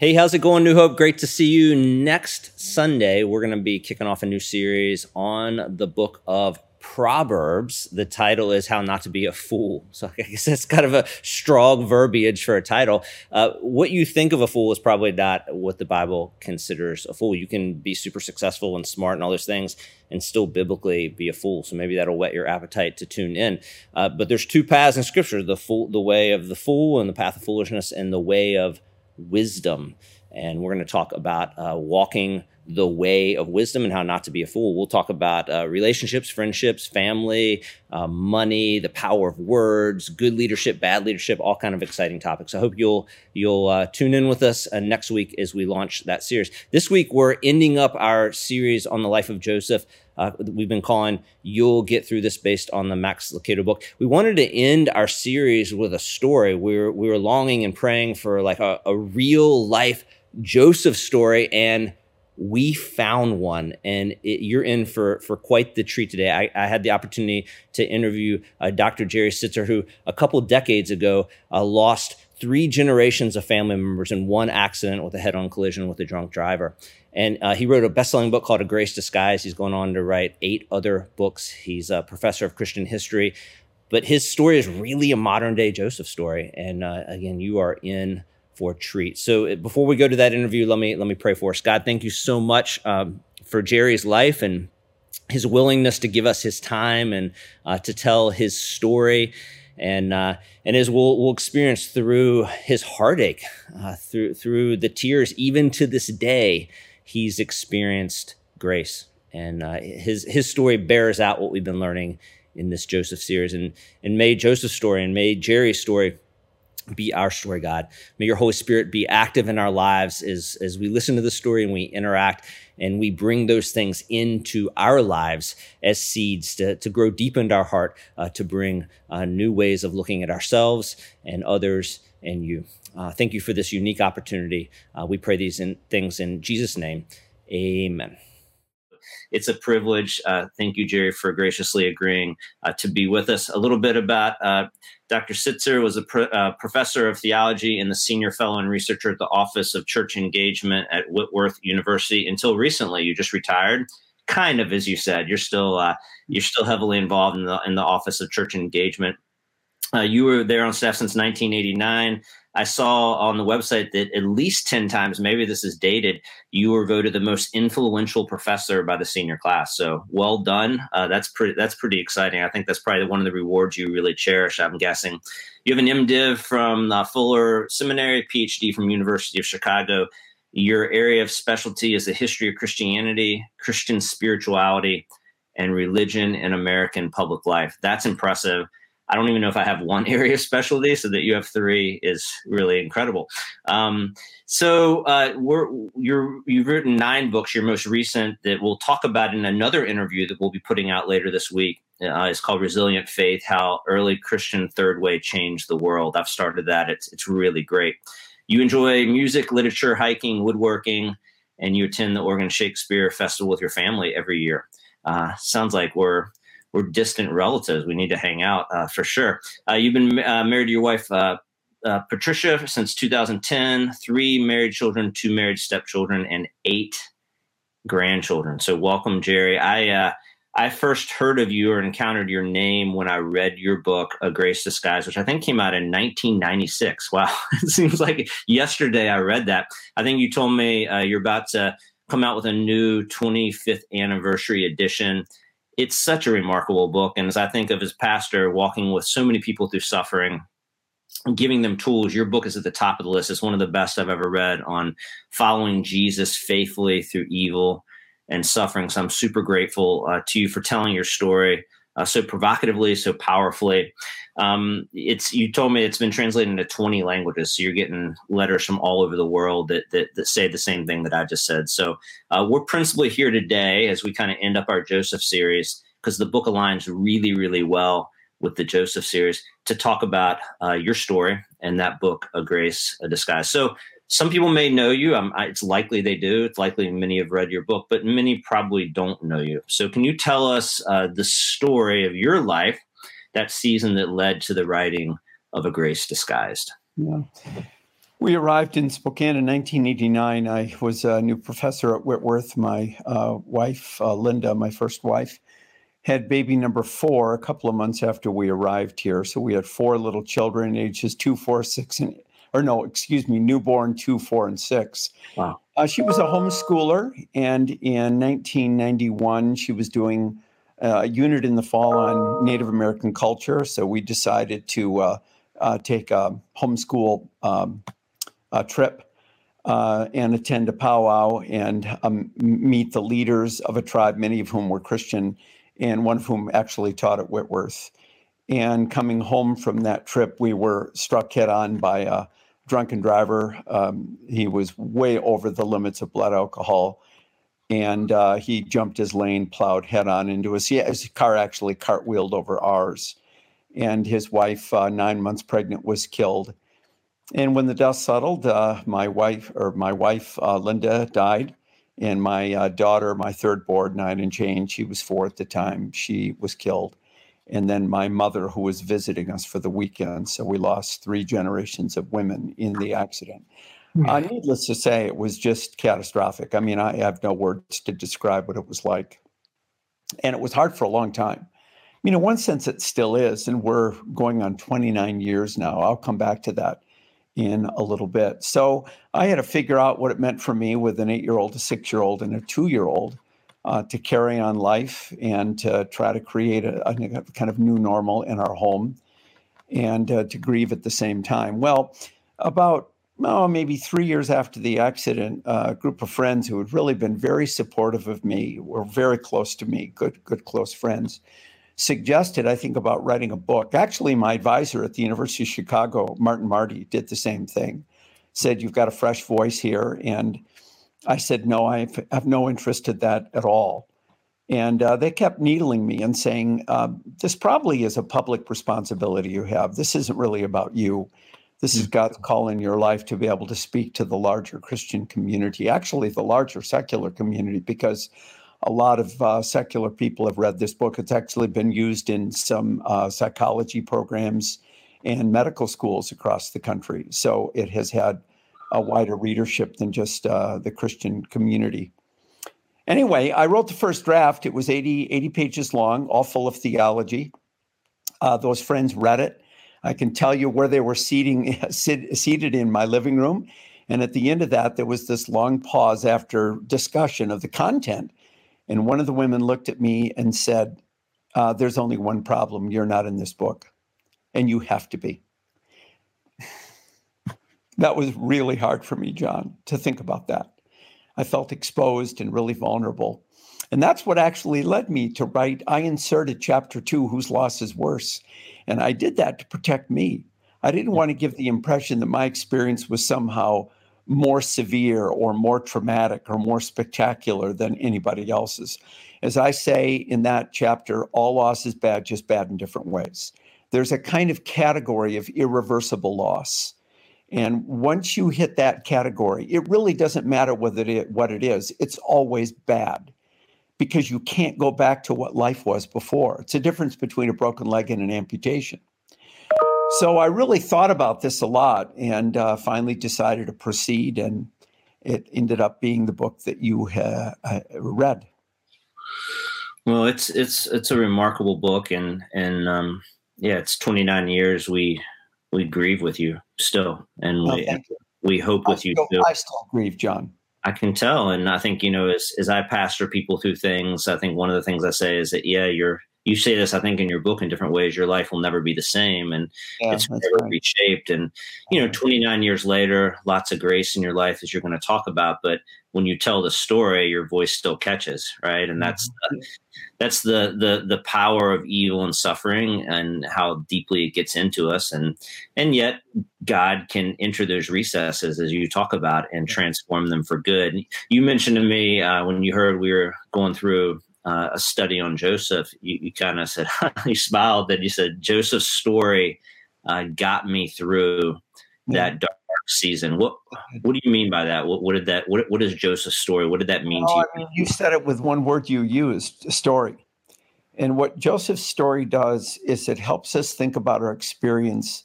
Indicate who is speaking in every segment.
Speaker 1: Hey, how's it going, New Hope? Great to see you. Next Sunday, we're going to be kicking off a new series on the book of Proverbs. The title is How Not to Be a Fool. So I guess that's kind of a strong verbiage for a title. Uh, what you think of a fool is probably not what the Bible considers a fool. You can be super successful and smart and all those things and still biblically be a fool. So maybe that'll whet your appetite to tune in. Uh, but there's two paths in Scripture: the fool, the way of the fool, and the path of foolishness, and the way of wisdom. And we're going to talk about uh, walking the way of wisdom and how not to be a fool. We'll talk about uh, relationships, friendships, family, uh, money, the power of words, good leadership, bad leadership, all kind of exciting topics. I hope you'll you'll uh, tune in with us uh, next week as we launch that series. This week we're ending up our series on the life of Joseph. Uh, we've been calling "You'll Get Through This" based on the Max Lucado book. We wanted to end our series with a story. We were we were longing and praying for like a, a real life Joseph story and we found one and it, you're in for, for quite the treat today. I, I had the opportunity to interview uh, Dr. Jerry Sittser, who a couple decades ago uh, lost three generations of family members in one accident with a head on collision with a drunk driver. And uh, he wrote a best selling book called A Grace Disguised. He's going on to write eight other books. He's a professor of Christian history. But his story is really a modern day Joseph story. And uh, again, you are in for a treat. So uh, before we go to that interview, let me let me pray for us. God, thank you so much um, for Jerry's life and his willingness to give us his time and uh, to tell his story. And uh, and as we'll, we'll experience through his heartache, uh, through through the tears, even to this day, he's experienced grace, and uh, his his story bears out what we've been learning in this Joseph series. And and may Joseph's story and may Jerry's story be our story, God. May your Holy Spirit be active in our lives as, as we listen to the story and we interact and we bring those things into our lives as seeds to, to grow deep into our heart, uh, to bring uh, new ways of looking at ourselves and others and you. Uh, thank you for this unique opportunity. Uh, we pray these in, things in Jesus' name. Amen it's a privilege. Uh, thank you, Jerry, for graciously agreeing uh, to be with us. A little bit about uh, Dr. Sittser was a uh, professor of theology and the senior fellow and researcher at the Office of Church Engagement at Whitworth University until recently. You just retired. Kind of, as you said, you're still uh, you're still heavily involved in the in the Office of Church Engagement. Uh, you were there on staff since 1989. I saw on the website that at least 10 times, maybe this is dated, you were voted the most influential professor by the senior class. So well done. Uh, that's pretty, that's pretty exciting. I think that's probably one of the rewards you really cherish, I'm guessing. You have an MDiv from uh, Fuller Seminary, PhD from University of Chicago. Your area of specialty is the history of Christianity, Christian spirituality, and religion in American public life. That's impressive. I don't even know if I have one area of specialty, so that you have three is really incredible. Um, so uh, we're you're you've written nine books. Your most recent that we'll talk about in another interview that we'll be putting out later this week uh, is called "Resilient Faith: How Early Christian Third Way Changed the World." I've started that. It's it's really great. You enjoy music, literature, hiking, woodworking, and you attend the Oregon Shakespeare Festival with your family every year. Uh, sounds like we're we're distant relatives. We need to hang out uh, for sure. Uh, you've been uh, married to your wife, uh, uh, Patricia, since 2010. Three married children, two married stepchildren, and eight grandchildren. So welcome, Jerry. I uh, I first heard of you or encountered your name when I read your book, A Grace Disguised, which I think came out in 1996. Wow, it seems like yesterday I read that. I think you told me you're about to come out with a new 25th anniversary edition it's such a remarkable book. And as I think of as pastor, walking with so many people through suffering, giving them tools, your book is at the top of the list. It's one of the best I've ever read on following Jesus faithfully through evil and suffering. So I'm super grateful uh, to you for telling your story uh, so provocatively, so powerfully. Um, it's you told me it's been translated into 20 languages, so you're getting letters from all over the world that that, that say the same thing that I just said. So uh, we're principally here today as we kind of end up our Joseph series because the book aligns really, really well with the Joseph series to talk about uh, your story and that book, A Grace, A Disguise. So some people may know you. Um, it's likely they do. It's likely many have read your book, but many probably don't know you. So, can you tell us uh, the story of your life, that season that led to the writing of A Grace Disguised?
Speaker 2: Yeah. We arrived in Spokane in 1989. I was a new professor at Whitworth. My uh, wife, uh, Linda, my first wife, had baby number four a couple of months after we arrived here. So we had four little children, ages two, four, six, and or no, excuse me, newborn two, four, and six.
Speaker 1: Wow.
Speaker 2: Uh, she was a homeschooler, and in 1991, she was doing uh, a unit in the fall on Native American culture. So we decided to uh, uh take a homeschool um, trip uh, and attend a powwow and um, meet the leaders of a tribe, many of whom were Christian, and one of whom actually taught at Whitworth. And coming home from that trip, we were struck head on by a drunken driver. Um, he was way over the limits of blood alcohol. And uh, he jumped his lane, plowed head on into us. Yeah, his car actually cartwheeled over ours. And his wife, uh, nine months pregnant, was killed. And when the dust settled, uh, my wife or my wife uh, Linda died, and my uh, daughter, my third board, Diana Jane, she was four at the time, she was killed and then my mother, who was visiting us for the weekend. So we lost three generations of women in the accident. Uh, needless to say, it was just catastrophic. I mean, I have no words to describe what it was like. And it was hard for a long time. Mean, in one sense, it still is. And we're going on 29 years now. I'll come back to that in a little bit. So I had to figure out what it meant for me with an eight year old, a six year old, and a two year old uh, to carry on life and to try to create a, a kind of new normal in our home and uh, to grieve at the same time. Well, about oh, maybe three years after the accident, uh, a group of friends who had really been very supportive of me, were very close to me, good, good, close friends, suggested I think about writing a book. Actually, my advisor at the University of Chicago, Martin Marty, did the same thing. Said you've got a fresh voice here, and I said, no, I have no interest in that at all. And uh, they kept needling me and saying, uh, this probably is a public responsibility you have. This isn't really about you. This is mm. God's call in your life to be able to speak to the larger Christian community, actually, the larger secular community, because a lot of uh, secular people have read this book. It's actually been used in some uh, psychology programs and medical schools across the country. So it has had a wider readership than just uh, the Christian community. Anyway, I wrote the first draft. It was 80, 80 pages long, all full of theology. Uh, those friends read it. I can tell you where they were seating, sit, seated in my living room. And at the end of that, there was this long pause after discussion of the content. And one of the women looked at me and said, uh, There's only one problem. You're not in this book, and you have to be. That was really hard for me, John, to think about that. I felt exposed and really vulnerable. And that's what actually led me to write. I inserted chapter two, Whose Loss is Worse? And I did that to protect me. I didn't want to give the impression that my experience was somehow more severe or more traumatic or more spectacular than anybody else's. As I say in that chapter, all loss is bad, just bad in different ways. There's a kind of category of irreversible loss and once you hit that category, it really doesn't matter whether it, what it is, it's always bad because you can't go back to what life was before. It's a difference between a broken leg and an amputation. So I really thought about this a lot and uh, finally decided to proceed, and it ended up being the book that you uh, read.
Speaker 1: Well, it's it's it's a remarkable book, and and um, yeah, it's 29 years. We we grieve with you still, and we oh, we hope with
Speaker 2: still,
Speaker 1: you too.
Speaker 2: I still grieve, John.
Speaker 1: I can tell, and I think you know, as as I pastor people through things, I think one of the things I say is that yeah, you're you say this, I think, in your book in different ways. Your life will never be the same, and yeah, it's never right. reshaped. And you know, 29 years later, lots of grace in your life, as you're going to talk about. But when you tell the story, your voice still catches, right? And that's mm-hmm. the, that's the the the power of evil and suffering, and how deeply it gets into us. And and yet, God can enter those recesses, as you talk about, and transform them for good. You mentioned to me uh, when you heard we were going through uh, a study on Joseph, you, you kind of said, you smiled, then you said, Joseph's story uh, got me through that dark season. What What do you mean by that? What, what did that? What What is Joseph's story? What did that mean to you? I mean,
Speaker 2: you said it with one word you used: story. And what Joseph's story does is it helps us think about our experience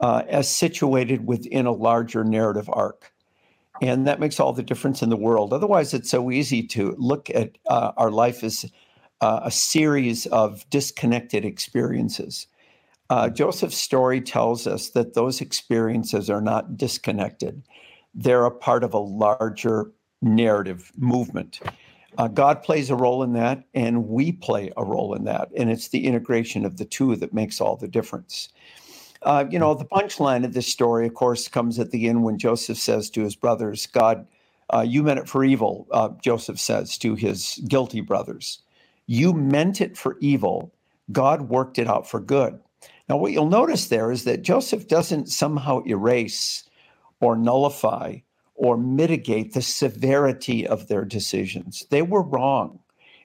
Speaker 2: uh, as situated within a larger narrative arc. And that makes all the difference in the world. Otherwise, it's so easy to look at uh, our life as uh, a series of disconnected experiences. Uh, Joseph's story tells us that those experiences are not disconnected, they're a part of a larger narrative movement. Uh, God plays a role in that, and we play a role in that. And it's the integration of the two that makes all the difference. Uh, you know, the punchline of this story, of course, comes at the end when Joseph says to his brothers, God, uh, you meant it for evil, uh, Joseph says to his guilty brothers. You meant it for evil. God worked it out for good. Now, what you'll notice there is that Joseph doesn't somehow erase or nullify or mitigate the severity of their decisions. They were wrong.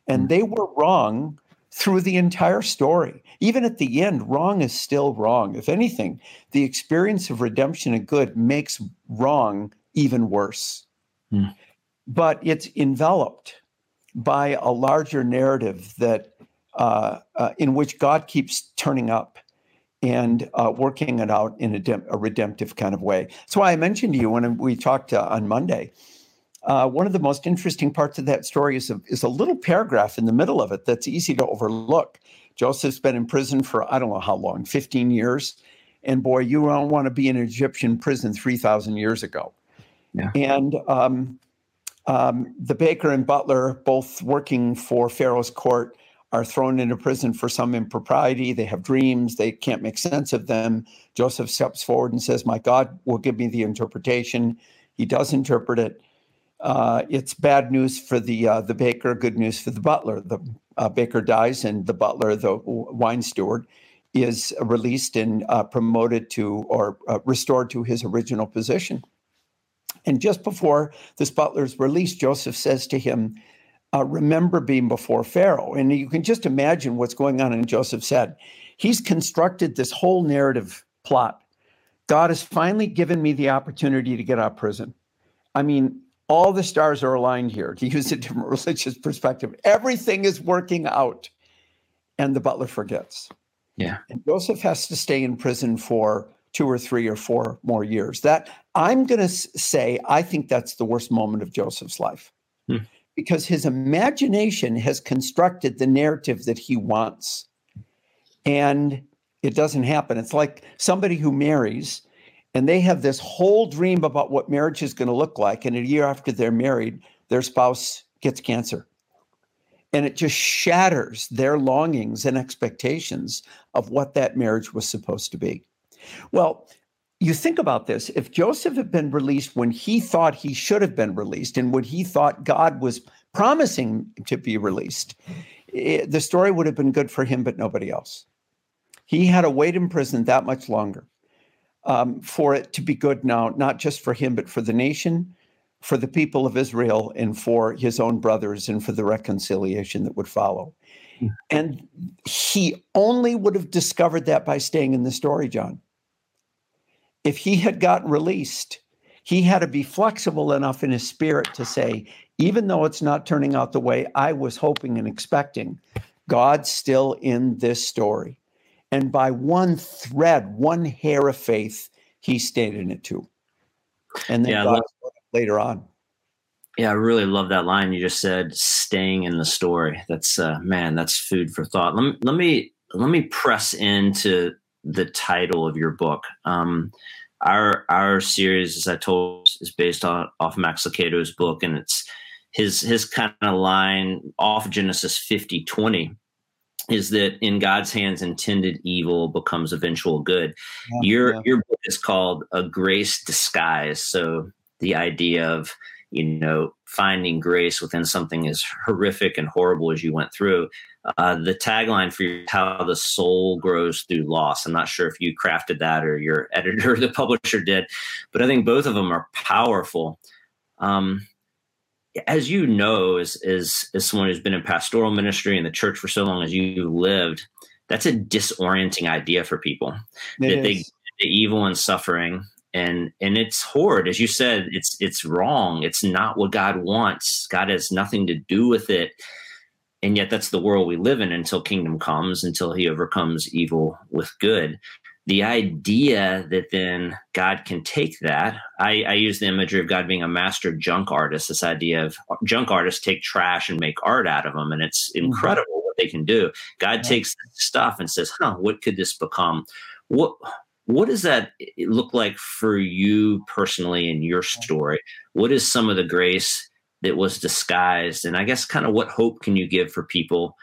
Speaker 2: And hmm. they were wrong through the entire story. Even at the end, wrong is still wrong. If anything, the experience of redemption and good makes wrong even worse. Mm. But it's enveloped by a larger narrative that uh, uh, in which God keeps turning up and uh, working it out in a, de- a, redemptive kind of way. That's why I mentioned to you when we talked uh, on Monday uh, one of the most interesting parts of that story is a, is a little paragraph in the middle of it that's easy to overlook. Joseph's been in prison for I don't know how long, 15 years. And boy, you don't want to be in an Egyptian prison 3,000 years ago. Yeah. And um, um, the baker and butler, both working for Pharaoh's court, are thrown into prison for some impropriety. They have dreams. They can't make sense of them. Joseph steps forward and says, My God will give me the interpretation. He does interpret it uh, it's bad news for the uh, the baker, good news for the butler. The uh, baker dies, and the butler, the wine steward, is released and uh, promoted to or uh, restored to his original position. And just before this butler's released, Joseph says to him, uh, "Remember being before Pharaoh." And you can just imagine what's going on in Joseph's head. He's constructed this whole narrative plot. God has finally given me the opportunity to get out of prison. I mean, all the stars are aligned here to use a different religious perspective. Everything is working out and the butler forgets.
Speaker 1: Yeah.
Speaker 2: And joseph has to stay in prison for two or three or four more years. That i'm going to say i think that's the worst moment of joseph's life. Hmm. because his imagination has constructed the narrative that he wants. And it doesn't happen. It's like somebody who marries and they have this whole dream about what marriage is going to look like. And a year after they're married, their spouse gets cancer. And it just shatters their longings and expectations of what that marriage was supposed to be. Well, you think about this if Joseph had been released when he thought he should have been released and when he thought God was promising to be released, it, the story would have been good for him, but nobody else. He had to wait in prison that much longer um, for it to be good now, not just for him, but for the nation, for the people of Israel, and for his own brothers, and for the reconciliation that would follow. Mm. And he only would have discovered that by staying in the story, John. If he had gotten released, he had to be flexible enough in his spirit to say, even though it's not turning out the way I was hoping and expecting, God's still in this story. And by one thread, one hair of faith, he stayed in it too. And then yeah, God later on.
Speaker 1: Yeah, I really love that line you just said, staying in the story. That's uh man, that's food for thought. Let me let me let me press into the title of your book. Um our our series, as I told, is based on off Max Lucado's book, and it's his his kind of line off Genesis 50, 20 is that in God's hands, intended evil becomes eventual good. Yeah, your yeah. your book is called a grace disguise. So the idea of you know finding grace within something as horrific and horrible as you went through. Uh, the tagline for you, how the soul grows through loss. I'm not sure if you crafted that or your editor the publisher did, but I think both of them are powerful. Um, as you know, as, as, as someone who's been in pastoral ministry in the church for so long as you lived, that's a disorienting idea for people. It that is. they the evil and suffering and and it's horrid. As you said it's it's wrong. It's not what god wants. God has nothing to do with it. And yet that's the world we live in until kingdom comes until he overcomes evil with good the idea that then God can take that, I, I, use the imagery of God being a master junk artist. This idea of junk artists take trash and make art out of them, and it's mm-hmm. incredible mm-hmm. what they can do. God takes stuff and says, "Huh, what could this become?" What what does that look like for you personally in your story? What is some of the grace that was disguised, and I guess kind of what hope can you give for people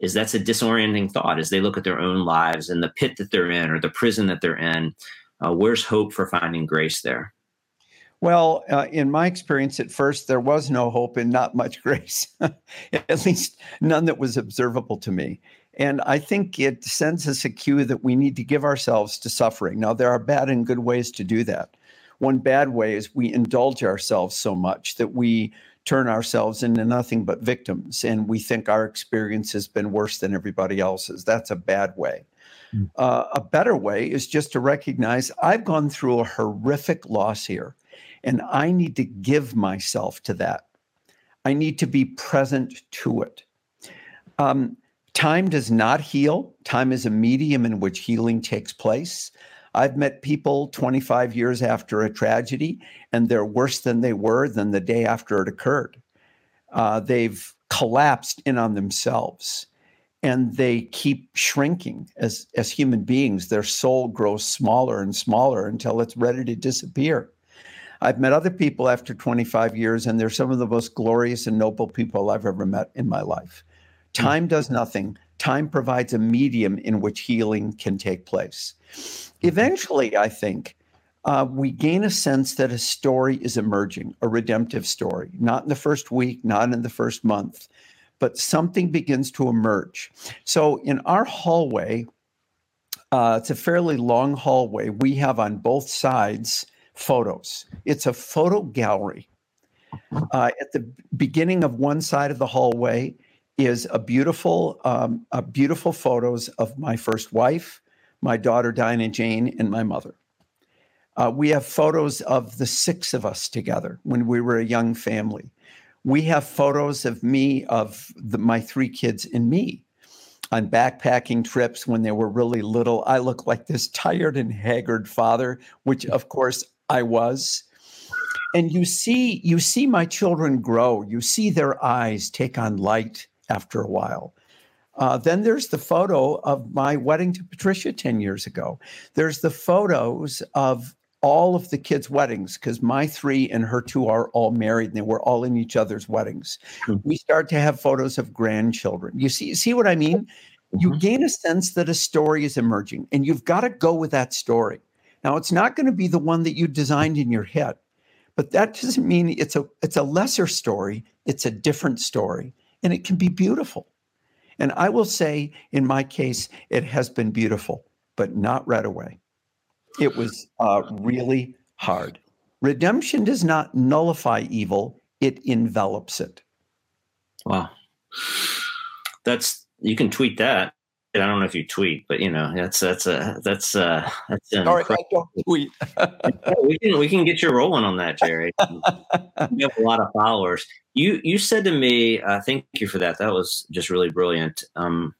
Speaker 1: is that's a disorienting thought as they look at their own lives and the pit that they're in or the prison that they're in. Uh, where's hope for finding grace there?
Speaker 2: Well, uh, in my experience at first, there was no hope and not much grace, at least none that was observable to me. And I think it sends us a cue that we need to give ourselves to suffering. Now, there are bad and good ways to do that. One bad way is we indulge ourselves so much that we turn ourselves into nothing but victims and we think our experience has been worse than everybody else's. That's a bad way. Mm. Uh, a better way is just to recognize I've gone through a horrific loss here and I need to give myself to that. I need to be present to it. Um, time does not heal, time is a medium in which healing takes place. I've met people 25 years after a tragedy, and they're worse than they were than the day after it occurred. Uh, they've collapsed in on themselves and they keep shrinking as, as human beings. Their soul grows smaller and smaller until it's ready to disappear. I've met other people after 25 years, and they're some of the most glorious and noble people I've ever met in my life. Time does nothing, time provides a medium in which healing can take place eventually, I think, uh, we gain a sense that a story is emerging, a redemptive story, not in the first week, not in the first month, but something begins to emerge. So in our hallway, uh, it's a fairly long hallway. We have on both sides photos. It's a photo gallery. Uh, at the beginning of one side of the hallway is a beautiful, um, a beautiful photos of my first wife, my daughter Diana Jane, and my mother. Uh, we have photos of the six of us together when we were a young family. We have photos of me, of the, my three kids, and me on backpacking trips when they were really little. I look like this tired and haggard father, which of course I was. And you see, you see my children grow. You see their eyes take on light after a while. Uh, then there's the photo of my wedding to Patricia 10 years ago. There's the photos of all of the kids' weddings because my three and her two are all married and they were all in each other's weddings. Mm-hmm. We start to have photos of grandchildren. You see, see what I mean? Mm-hmm. You gain a sense that a story is emerging and you've got to go with that story. Now, it's not going to be the one that you designed in your head, but that doesn't mean it's a it's a lesser story. It's a different story, and it can be beautiful. And I will say, in my case, it has been beautiful, but not right away. It was uh, really hard. Redemption does not nullify evil, it envelops it.
Speaker 1: Wow. That's, you can tweet that. I don't know if you tweet, but you know that's that's a that's uh that's
Speaker 2: an All right, I don't tweet.
Speaker 1: we can we can get you rolling on that, Jerry. we have a lot of followers. You you said to me, uh, thank you for that. That was just really brilliant. Um,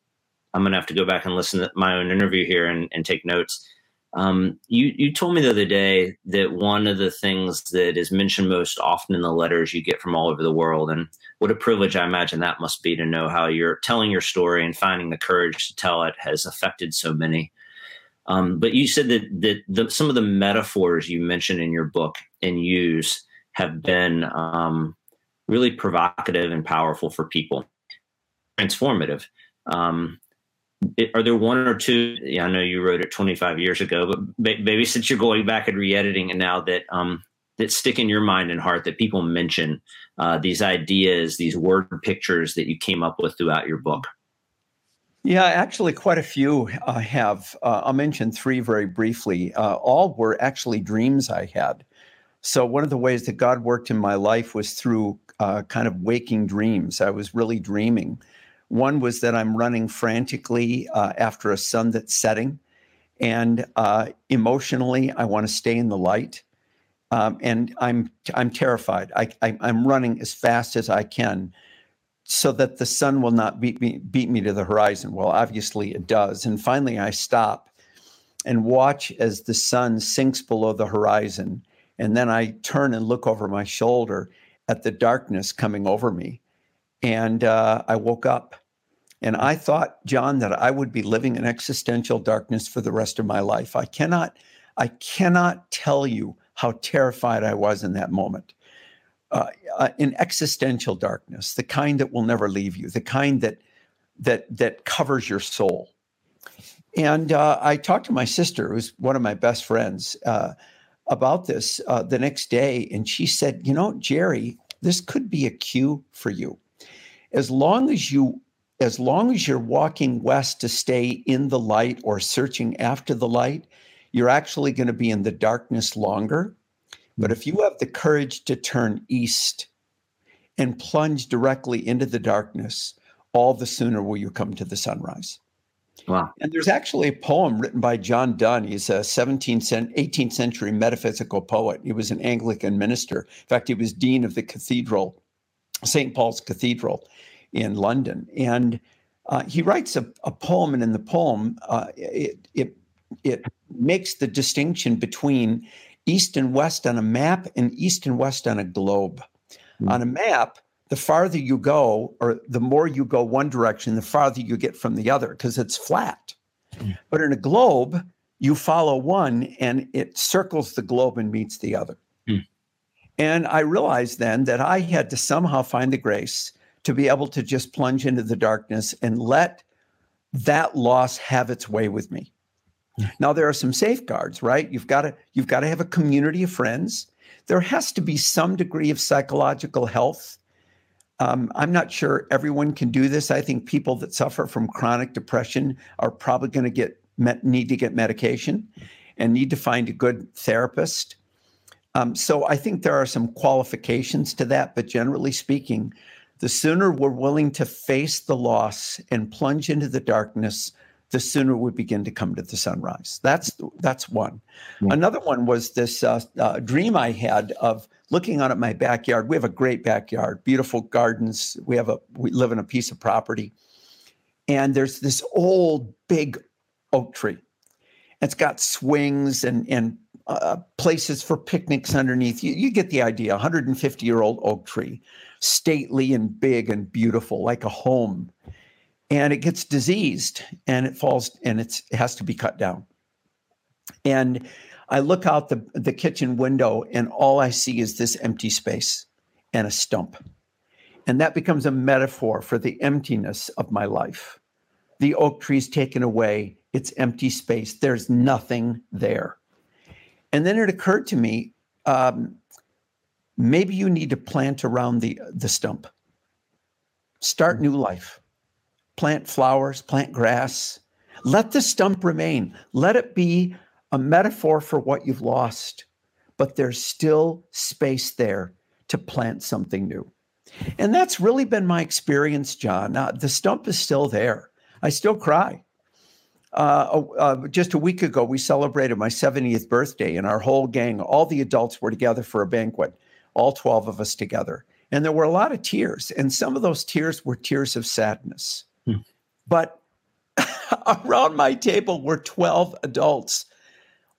Speaker 1: I'm gonna have to go back and listen to my own interview here and, and take notes. Um, you you told me the other day that one of the things that is mentioned most often in the letters you get from all over the world, and what a privilege I imagine that must be to know how you're telling your story and finding the courage to tell it has affected so many. Um, but you said that that the, some of the metaphors you mentioned in your book and use have been um, really provocative and powerful for people, transformative. Um, are there one or two? Yeah, I know you wrote it 25 years ago, but maybe since you're going back and re-editing, and now that um, that stick in your mind and heart that people mention uh, these ideas, these word pictures that you came up with throughout your book.
Speaker 2: Yeah, actually, quite a few uh, have. Uh, I'll mention three very briefly. Uh, all were actually dreams I had. So, one of the ways that God worked in my life was through uh, kind of waking dreams. I was really dreaming. One was that I'm running frantically uh, after a sun that's setting. And uh, emotionally, I want to stay in the light. Um, and I'm I'm terrified. I, I, am running as fast as I can, so that the sun will not beat me beat me to the horizon. Well, obviously it does. And finally, I stop, and watch as the sun sinks below the horizon. And then I turn and look over my shoulder at the darkness coming over me. And uh, I woke up and I thought, John, that I would be living in existential darkness for the rest of my life. I cannot, I cannot tell you how terrified I was in that moment. Uh, uh, in existential darkness, the kind that will never leave you, the kind that that that covers your soul. And uh, I talked to my sister, who's one of my best friends, uh, about this uh, the next day, and she said, "You know, Jerry, this could be a cue for you. As long as you as long as you're walking west to stay in the light or searching after the light, you're actually going to be in the darkness longer. But hmm. if you have the courage to turn east and plunge directly into the darkness, all the sooner will you come to the sunrise.
Speaker 1: Wow.
Speaker 2: And there's actually a poem written by John Donne. He's a 17th, 18th century metaphysical poet. He was an Anglican minister. In fact, he was dean of the cathedral, St. Paul's Cathedral in London. And uh, he writes a, a, poem, and in the poem, uh, it, it, it makes the distinction between east and west on a map and east and west on a globe. Mm. On a map, the farther you go, or the more you go one direction, the farther you get from the other because it's flat. Mm. But in a globe, you follow one and it circles the globe and meets the other. Mm. And I realized then that I had to somehow find the grace to be able to just plunge into the darkness and let that loss have its way with me. Now there are some safeguards, right? You've got to you've got to have a community of friends. There has to be some degree of psychological health. Um, I'm not sure everyone can do this. I think people that suffer from chronic depression are probably going to get met, need to get medication and need to find a good therapist. Um, so I think there are some qualifications to that, but generally speaking, the sooner we're willing to face the loss and plunge into the darkness, the sooner we begin to come to the sunrise. That's that's one. Yeah. Another one was this uh, uh, dream I had of looking out at my backyard. We have a great backyard, beautiful gardens. We have a we live in a piece of property, and there's this old big oak tree. It's got swings and and uh, places for picnics underneath. You, you get the idea. 150 year old oak tree stately and big and beautiful, like a home. And it gets diseased and it falls and it has to be cut down. And I look out the, the kitchen window and all I see is this empty space and a stump. And that becomes a metaphor for the emptiness of my life. The oak tree's taken away, it's empty space, there's nothing there. And then it occurred to me um, maybe you need to plant around the, the stump. Start mm. new life. Plant flowers, plant grass. Let the stump remain. Let it be a metaphor for what you've lost, but there's still space there to plant something new. And that's really been my experience, John. Uh, the stump is still there. I still cry. Uh, uh, just a week ago, we celebrated my 70th birthday, and our whole gang, all the adults were together for a banquet all 12 of us together. And there were a lot of tears, and some of those tears were tears of sadness. Hmm. But around my table were 12 adults,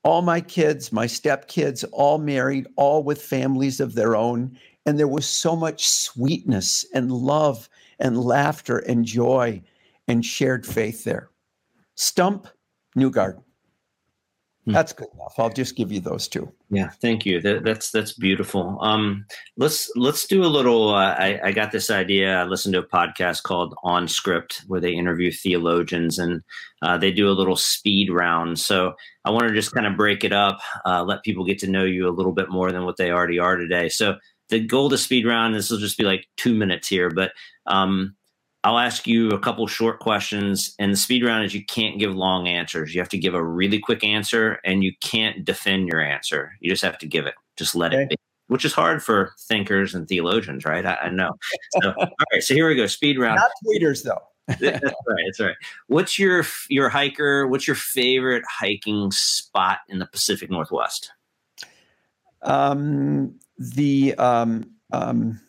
Speaker 2: all my kids, my stepkids, all married, all with families of their own. And there was so much sweetness and love and laughter and joy and shared faith there. Stump, New Garden. Hmm. That's good enough. I'll just give you those two.
Speaker 1: Yeah, thank you. That, that's that's beautiful. Um, let's let's do a little. Uh, I, I got this idea. I listened to a podcast called On Script where they interview theologians and uh, they do a little speed round. So I want to just kind of break it up, uh, let people get to know you a little bit more than what they already are today. So the goal to speed round. This will just be like two minutes here, but um, I'll ask you a couple short questions. And the speed round is you can't give long answers. You have to give a really quick answer and you can't defend your answer. You just have to give it. Just let okay. it be, which is hard for thinkers and theologians, right? I, I know. So, all right. So here we go. Speed round.
Speaker 2: Not tweeters, though.
Speaker 1: that's right. That's right. What's your your hiker? What's your favorite hiking spot in the Pacific Northwest?
Speaker 2: Um, the um, um,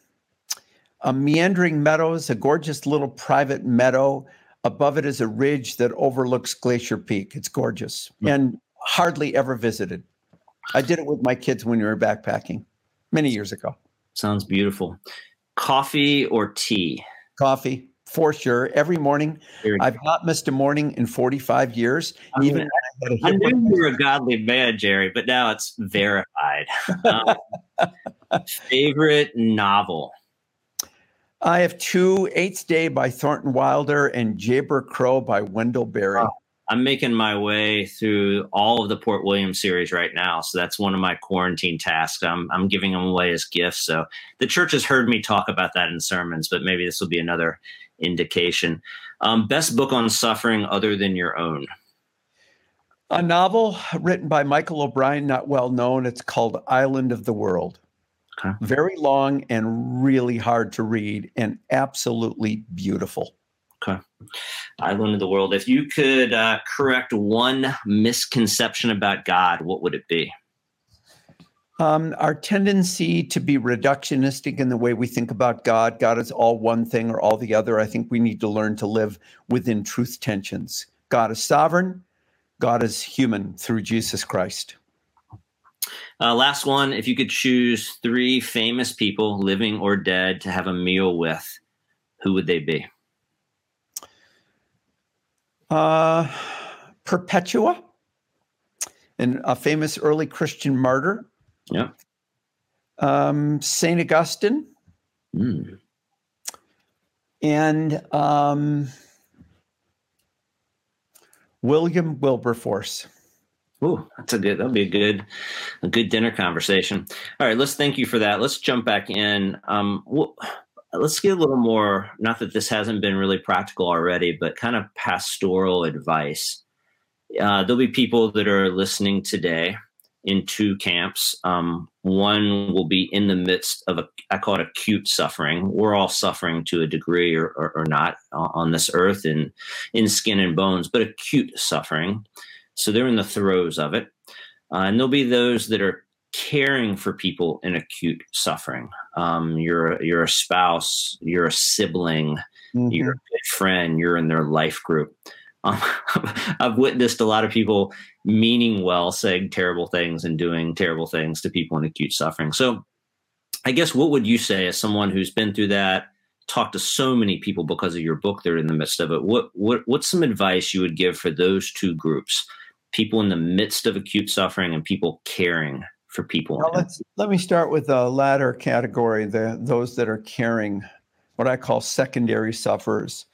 Speaker 2: a meandering meadows, a gorgeous little private meadow Above it is a ridge that overlooks Glacier Peak. It's gorgeous
Speaker 1: Hmm.
Speaker 2: and hardly ever visited. I did it with my kids when we were backpacking many years ago.
Speaker 1: Sounds beautiful. Coffee or tea?
Speaker 2: Coffee, for sure. Every morning. I've not missed a morning in 45 years.
Speaker 1: I
Speaker 2: Even
Speaker 1: mean,
Speaker 2: when I
Speaker 1: I
Speaker 2: had a
Speaker 1: knew you were a godly man, Jerry, but now it's verified. Um, favorite novel?
Speaker 2: I have two Eighth Day by Thornton Wilder and Jayber Crow by Wendell Berry.
Speaker 1: Wow. I'm making my way through all of the Port Williams series right now, so that's one of my quarantine tasks. I'm I'm giving them away as gifts. So the church has heard me talk about that in sermons, but maybe this will be another indication. Um, best book on suffering other than your own?
Speaker 2: A novel written by Michael O'Brien, not well known. It's called Island of the World. Very long and really hard to read and absolutely beautiful. Okay.
Speaker 1: Island of the World. If you could uh, correct one misconception about God, what would it be?
Speaker 2: Um, our tendency to be reductionistic in the way we think about God, God is all one thing or all the other. I think we need to learn to live within truth tensions. God is sovereign, God is human through Jesus Christ.
Speaker 1: Uh, last one. If you could choose three famous people, living or dead, to have a meal with, who would they be?
Speaker 2: Uh, Perpetua, and a famous early Christian martyr.
Speaker 1: Yeah.
Speaker 2: Um, Saint Augustine
Speaker 1: Mm.
Speaker 2: and um, William Wilberforce.
Speaker 1: Ooh, that's a good. That'll be a good, a good dinner conversation. All right, let's thank you for that. Let's jump back in. Um, well, let's get a little more. Not that this hasn't been really practical already, but kind of pastoral advice. Uh, there'll be people that are listening today in two camps. Um, one will be in the midst of a, I call it acute suffering. We're all suffering to a degree or, or, or not on this earth in in skin and bones, but acute suffering. So they're in the throes of it. Uh, and there'll be those that are caring for people in acute suffering. Um, you're you're a spouse, you're a sibling,
Speaker 2: Mhm.
Speaker 1: you're a good friend, you're in their life group. Um, I've witnessed a lot of people meaning well, saying terrible things and doing terrible things to people in acute suffering. So, I guess what would you say as someone who's been through that, talked to so many people because of your book? They're in the midst of it. What what what's some advice you would give for those two groups? People in the midst of acute suffering and people caring for people.
Speaker 2: Now let's let me start with the latter category, the those that are caring, what I call secondary sufferers.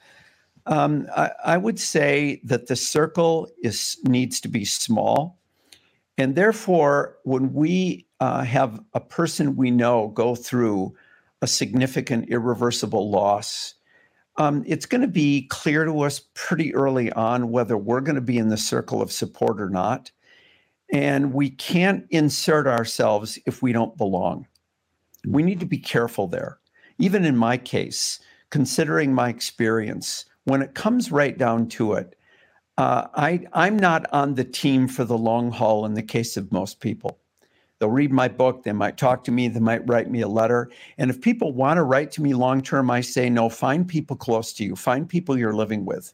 Speaker 2: Um, I, I would say that the circle is needs to be small, and therefore, when we uh, have a person we know go through a significant irreversible loss, um, it's going to be clear to us pretty early on whether we're going to be in the circle of support or not. And we can't insert ourselves if we don't belong. We need to be careful there. Even in my case, considering my experience, when it comes right down to it, uh, I, I'm not on the team for the long haul in the case of most people. They'll read my book, they might talk to me, they might write me a letter. And if people want to write to me long term, I say, no, find people close to you, find people you're living with.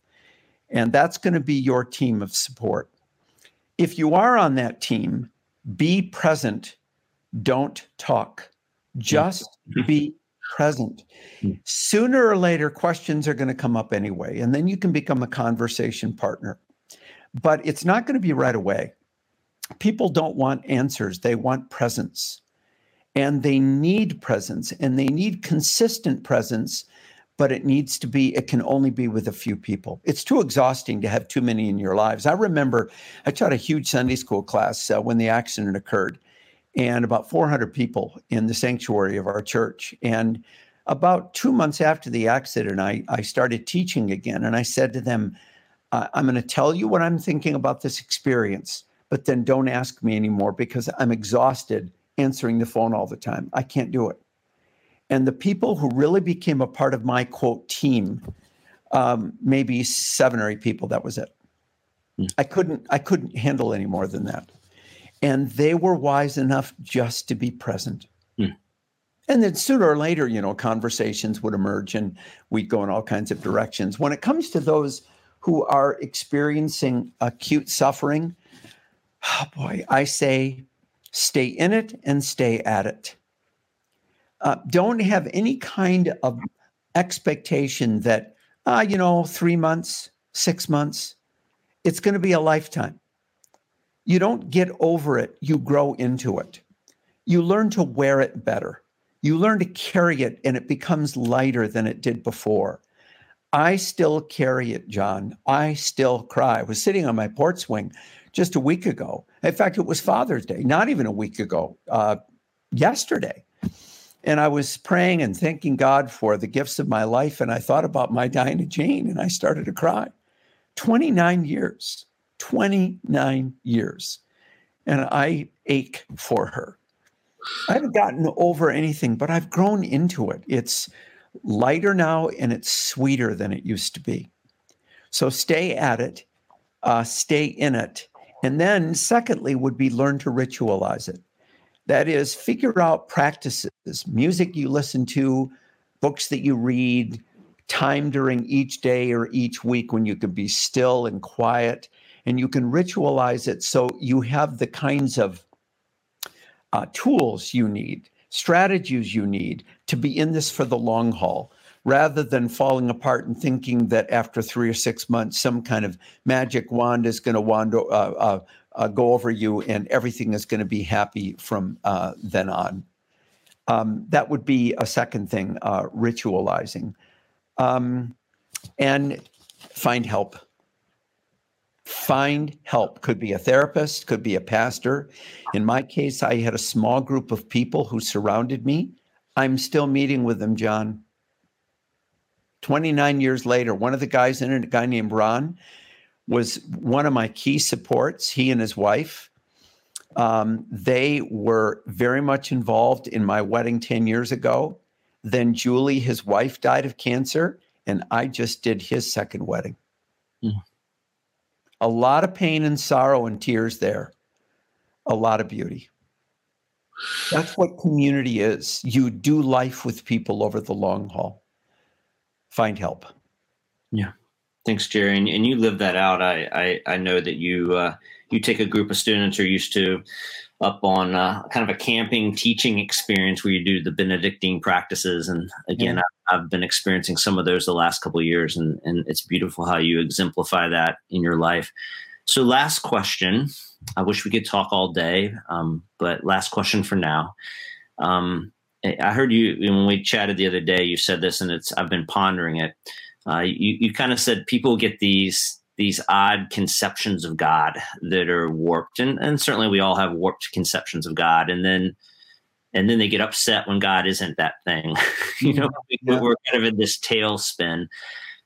Speaker 2: And that's going to be your team of support. If you are on that team, be present, don't talk, just be present. Sooner or later, questions are going to come up anyway, and then you can become a conversation partner. But it's not going to be right away. People don't want answers, they want presence. And they need presence, and they need consistent presence, but it needs to be, it can only be with a few people. It's too exhausting to have too many in your lives. I remember I taught a huge Sunday school class uh, when the accident occurred, and about 400 people in the sanctuary of our church. And about two months after the accident, I, I started teaching again. And I said to them, I'm going to tell you what I'm thinking about this experience, but then don't ask me anymore because I'm exhausted answering the phone all the time. I can't do it. And the people who really became a part of my quote team, um, maybe seven or eight people, that was it.
Speaker 1: Hmm.
Speaker 2: I couldn't, I couldn't handle any more than that. And they were wise enough just to be present.
Speaker 1: Hmm.
Speaker 2: And then sooner or later, you know, conversations would emerge and we'd go in all kinds of directions. When it comes to those who are experiencing acute suffering, oh boy, I say stay in it and stay at it. Uh, don't have any kind of expectation that, uh, you know, three months, six months, it's going to be a lifetime. You don't get over it, you grow into it. You learn to wear it better. You learn to carry it, and it becomes lighter than it did before. I still carry it, John. I still cry. I was sitting on my port swing just a week ago. In fact, it was Father's Day, not even a week ago, uh, yesterday. And I was praying and thanking God for the gifts of my life. And I thought about my Diana Jane and I started to cry. 29 years, 29 years. And I ache for her. I haven't gotten over anything, but I've grown into it. It's lighter now and it's sweeter than it used to be. So stay at it, uh, stay in it. And then, secondly, would be learn to ritualize it. That is, figure out practices, music you listen to, books that you read, time during each day or each week when you can be still and quiet, and you can ritualize it so you have the kinds of uh, tools you need, strategies you need to be in this for the long haul rather than falling apart and thinking that after three or six months, some kind of magic wand is going to wander, uh, uh, uh, go over you and everything is going to be happy from uh, then on. Um, that would be a second thing, uh, ritualizing. Um, and find help. Find help. Could be a therapist, could be a pastor. In my case, I had a small group of people who surrounded me. I'm still meeting with them, John. 29 years later, one of the guys in it, a guy named Ron, was one of my key supports. He and his wife. Um, they were very much involved in my wedding 10 years ago. Then Julie, his wife, died of cancer, and I just did his second wedding. Mm. A lot of pain and sorrow and tears there, a lot of beauty. That's what community is. You do life with people over the long haul find help.
Speaker 1: Yeah. Thanks, Jerry. And, and you live that out. I, I, I know that you, uh, you take a group of students are used to up on uh, kind of a camping teaching experience where you do the Benedictine practices. And again, yeah. I, have been experiencing some of those the last couple of years, and, and it's beautiful how you exemplify that in your life. So, last question. I wish we could talk all day, um, but last question for now. Um, I heard you when we chatted the other day. You said this, and it's I've been pondering it. Uh, you you kind of said people get these these odd conceptions of God that are warped, and and certainly we all have warped conceptions of God, and then and then they get upset when God isn't that thing. you know, yeah. we're kind of in this tailspin.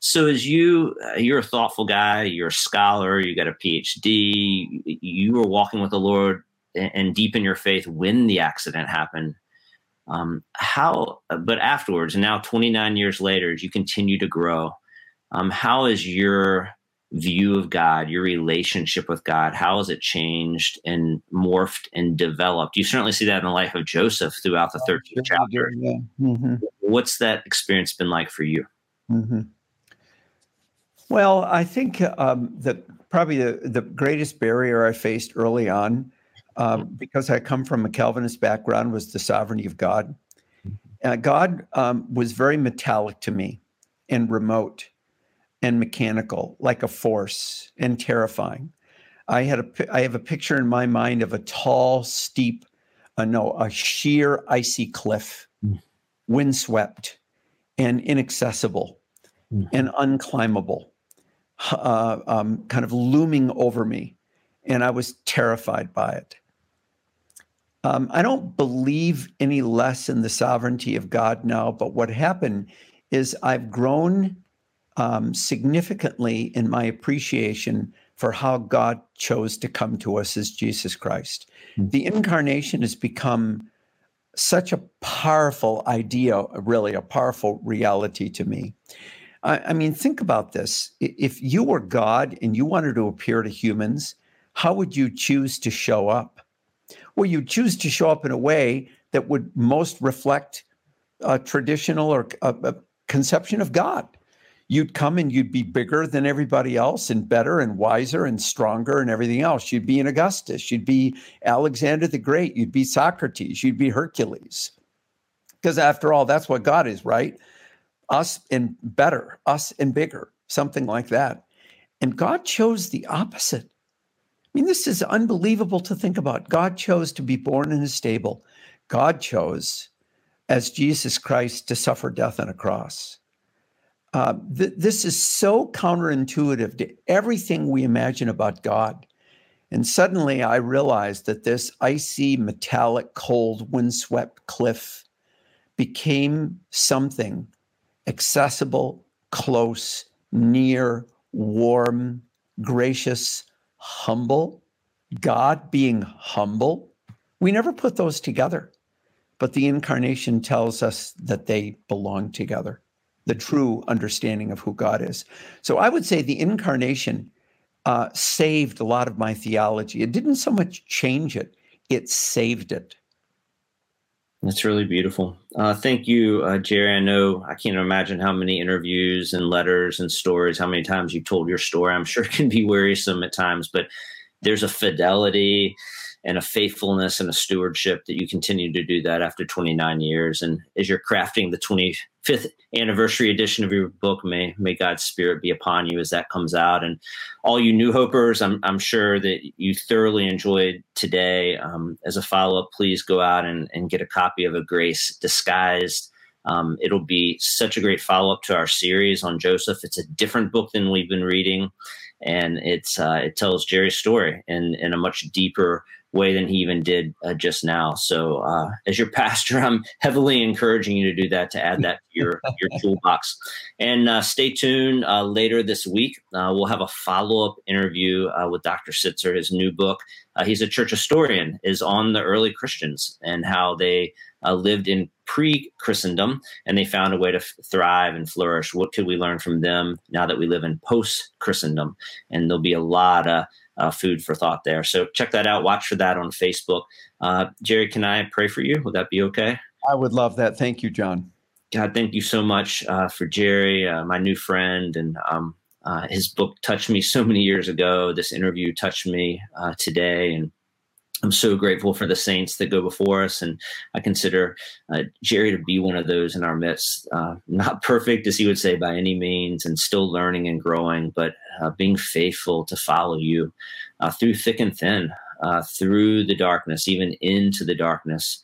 Speaker 1: So as you, uh, you're a thoughtful guy, you're a scholar, you got a PhD, you were walking with the Lord and, and deep in your faith when the accident happened. Um, how, but afterwards, and now 29 years later, as you continue to grow, um, how is your view of God, your relationship with God, how has it changed and morphed and developed? You certainly see that in the life of Joseph throughout the 13th chapter. Yeah. Mm-hmm. What's that experience been like for you?
Speaker 2: Mm-hmm. Well, I think um, that probably the, the greatest barrier I faced early on um, because I come from a Calvinist background, was the sovereignty of God. Uh, God um, was very metallic to me and remote and mechanical, like a force and terrifying. I had a I have a picture in my mind of a tall, steep, uh, no, a sheer icy cliff, mm. windswept and inaccessible mm. and unclimbable, uh, um, kind of looming over me, and I was terrified by it. Um, I don't believe any less in the sovereignty of God now, but what happened is I've grown um, significantly in my appreciation for how God chose to come to us as Jesus Christ. Mm-hmm. The incarnation has become such a powerful idea, really, a powerful reality to me. I, I mean, think about this. If you were God and you wanted to appear to humans, how would you choose to show up? Well, you choose to show up in a way that would most reflect a traditional or a, a conception of God. You'd come and you'd be bigger than everybody else and better and wiser and stronger and everything else. You'd be an Augustus. You'd be Alexander the Great. You'd be Socrates. You'd be Hercules. Because after all, that's what God is, right? Us and better, us and bigger, something like that. And God chose the opposite. I mean, this is unbelievable to think about. God chose to be born in a stable. God chose, as Jesus Christ, to suffer death on a cross. Uh, th- this is so counterintuitive to everything we imagine about God. And suddenly I realized that this icy, metallic, cold, windswept cliff became something accessible, close, near, warm, gracious, humble. God being humble. We never put those together, but the incarnation tells us that they belong together, the true understanding of who God is. So I would say the incarnation uh, saved a lot of my theology. It didn't so much change it, it saved it.
Speaker 1: That's really beautiful. Uh, thank you, uh, Jerry. I know I can't imagine how many interviews and letters and stories, how many times you've told your story. I'm sure it can be wearisome at times, but there's a fidelity and a faithfulness and a stewardship that you continue to do that after 29 years. And as you're crafting the 25th anniversary edition of your book, may may God's Spirit be upon you as that comes out. And all you new hopers, I'm I'm sure that you thoroughly enjoyed today. Um, as a follow up, please go out and, and get a copy of A Grace Disguised. Um, it'll be such a great follow up to our series on Joseph. It's a different book than we've been reading, and it's uh, it tells Jerry's story in in a much deeper way than he even did uh, just now. So, uh, as your pastor, I'm heavily encouraging you to do that to add that to your your toolbox. And uh, stay tuned. Uh, later this week, uh, we'll have a follow up interview uh, with Dr. Sittser. His new book, he's a church historian, is on the early Christians and how they lived in pre Christendom and they found a way to f- thrive and flourish. What could we learn from them now that we live in post Christendom? And there'll be a lot of uh, food for thought there. So check that out. Watch for that on Facebook. Uh, Jerry, can I pray for you? Would that be okay?
Speaker 2: I would love that. Thank you, John.
Speaker 1: God, thank you so much uh, for Jerry, uh, my new friend, and um, uh, his book touched me so many years ago. This interview touched me uh, today, and I'm so grateful for the saints that go before us, and I consider uh, Jerry to be one of those in our midst. Uh, not perfect, as he would say, by any means, and still learning and growing, but uh, being faithful to follow you uh, through thick and thin, uh, through the darkness, even into the darkness,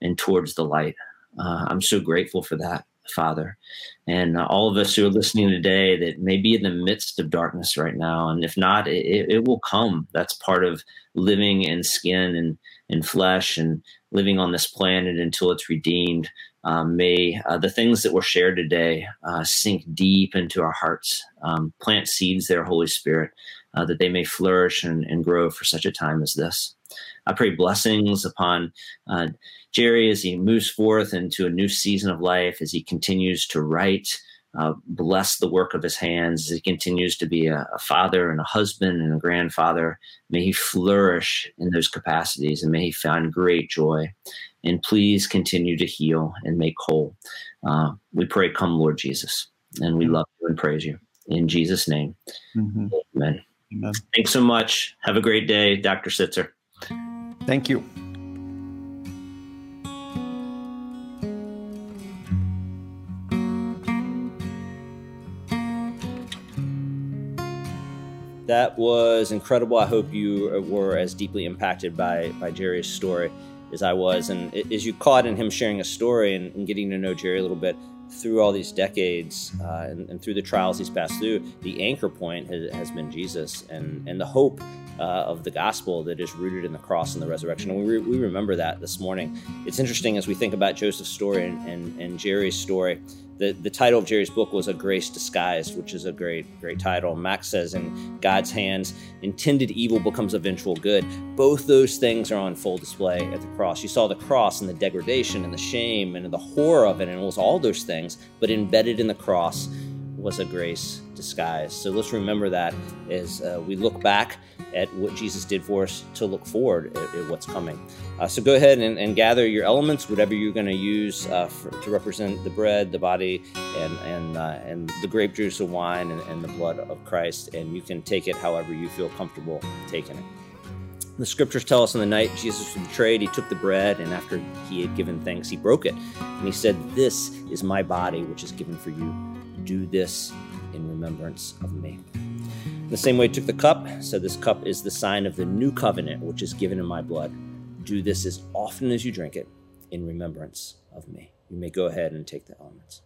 Speaker 1: and towards the light. Uh, I'm so grateful for that. Father. And uh, all of us who are listening today that may be in the midst of darkness right now. And if not, it, it will come. That's part of living in skin and, and flesh and living on this planet until it's redeemed. Um, may uh, the things that were shared today uh, sink deep into our hearts, um, plant seeds there, Holy Spirit, uh, that they may flourish and, and grow for such a time as this. I pray blessings upon uh, Jerry as he moves forth into a new season of life, as he continues to write, uh, bless the work of his hands, as he continues to be a, a, father and a husband and a grandfather. May he flourish in those capacities and may he find great joy. And please continue to heal and make whole. Uh, we pray, come, Lord Jesus. And we love you and praise you. In Jesus' name, mm-hmm. amen. amen. Thanks so much. Have a great day, Dr. Sittser.
Speaker 2: Thank you.
Speaker 1: that was incredible. I hope you were as deeply impacted by by Jerry's story as I was, and as you caught in him sharing a story and, and getting to know Jerry a little bit through all these decades uh, and, and, through the trials he's passed through, the anchor point has, has been Jesus and and the hope uh, of the gospel that is rooted in the cross and the resurrection. And we, re- we remember that this morning. It's interesting as we think about Joseph's story and, and, and Jerry's story the, the title of Jerry's book was A Grace Disguised, which is a great, great title. Max says, In God's hands, intended evil becomes eventual good. Both those things are on full display at the cross. You saw the cross and the degradation and the shame and the horror of it, and it was all those things, but embedded in the cross was a grace disguised. So let's remember that as uh, we look back at what Jesus did for us to look forward at, at what's coming. Uh, so go ahead and, and, gather your elements, whatever you're going to use uh, for, to represent the bread, the body, and and uh, and the grape juice, the wine, and, and the blood of Christ. And you can take it however you feel comfortable taking it. The scriptures tell us on the night Jesus was betrayed, he took the bread, and after he had given thanks, he broke it. And he said, This is my body, which is given for you. Do this in remembrance of me. In the same way, he took the cup, said, This cup is the sign of the new covenant, which is given in my blood. Do this as often as you drink it in remembrance of me. You may go ahead and take the elements.